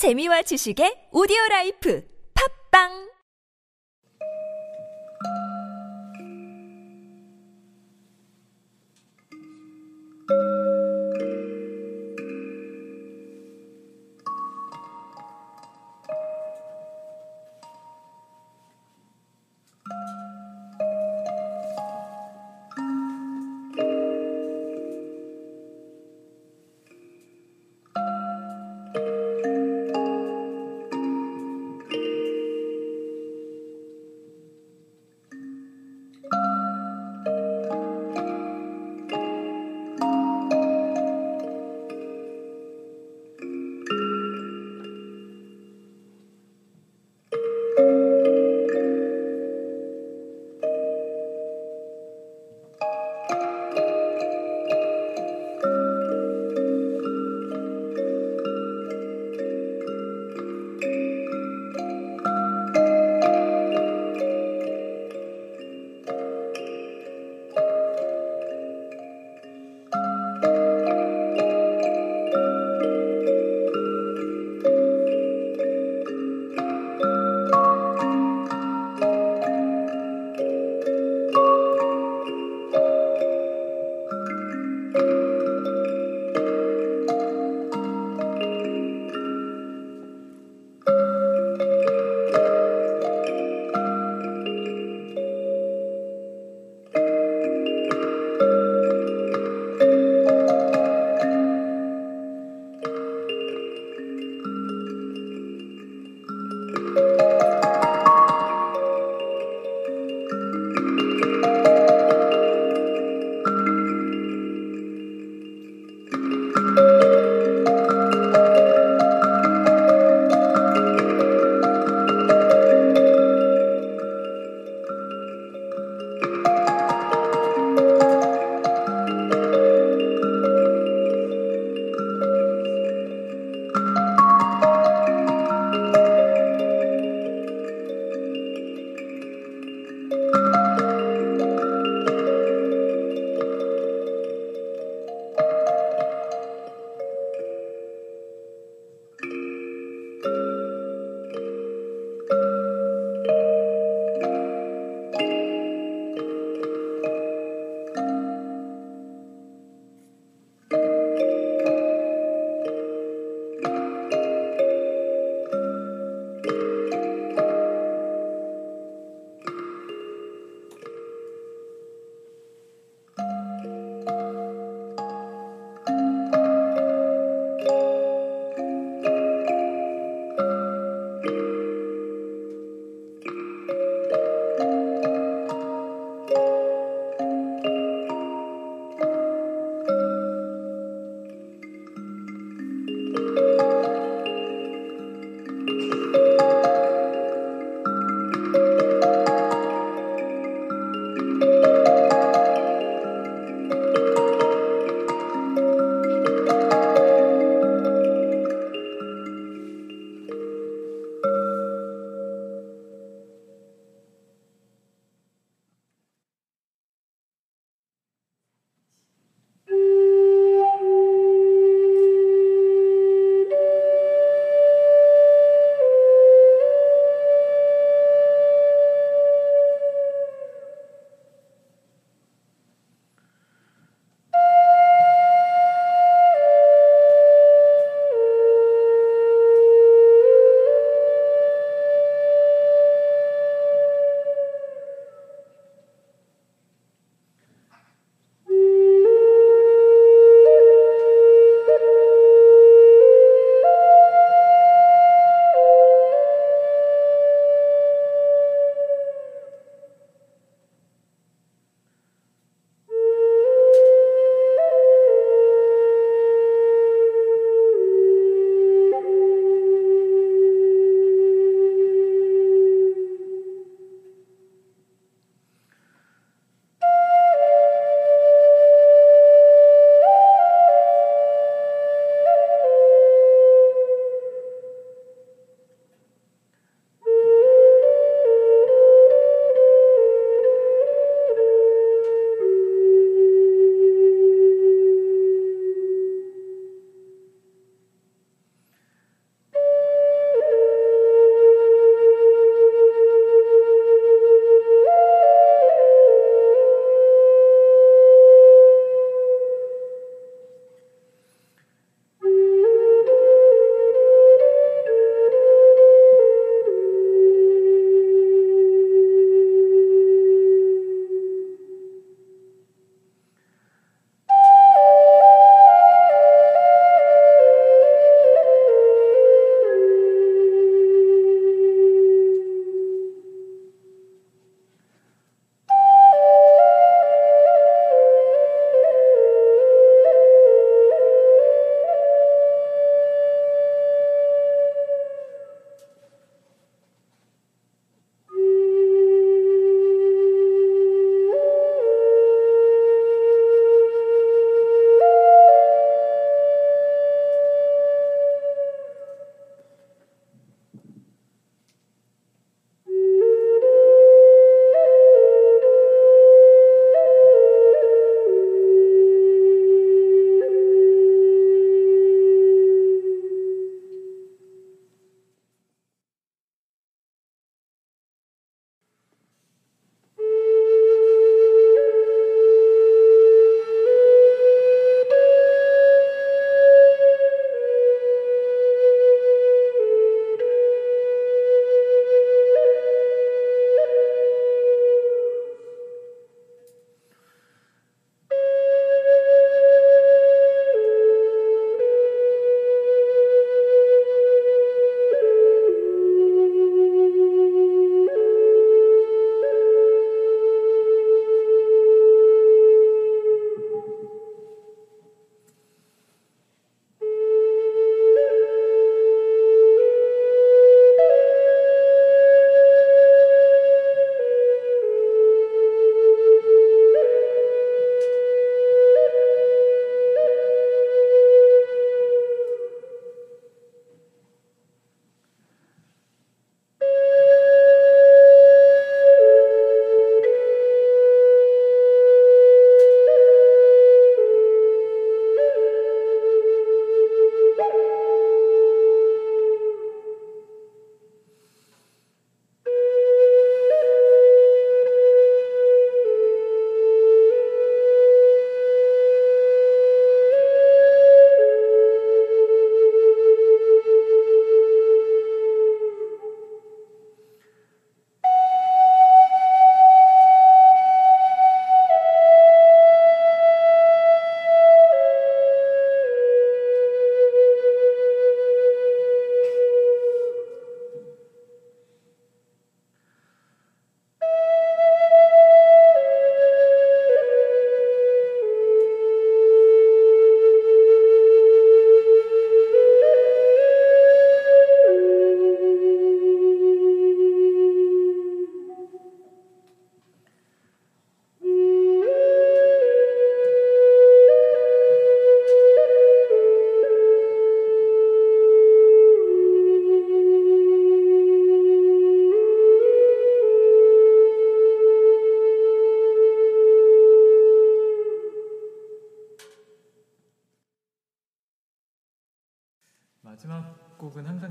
재미와 지식의 오디오 라이프. 팝빵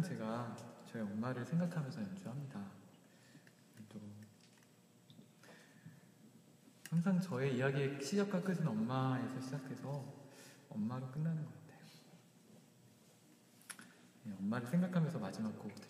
제가 저희 엄마를 생각하면서 연주합니다. 또 항상 저의 이야기의 시작과 끝은 엄마에서 시작해서 엄마로 끝나는 것 같아요. 네, 엄마를 생각하면서 마지막 곡.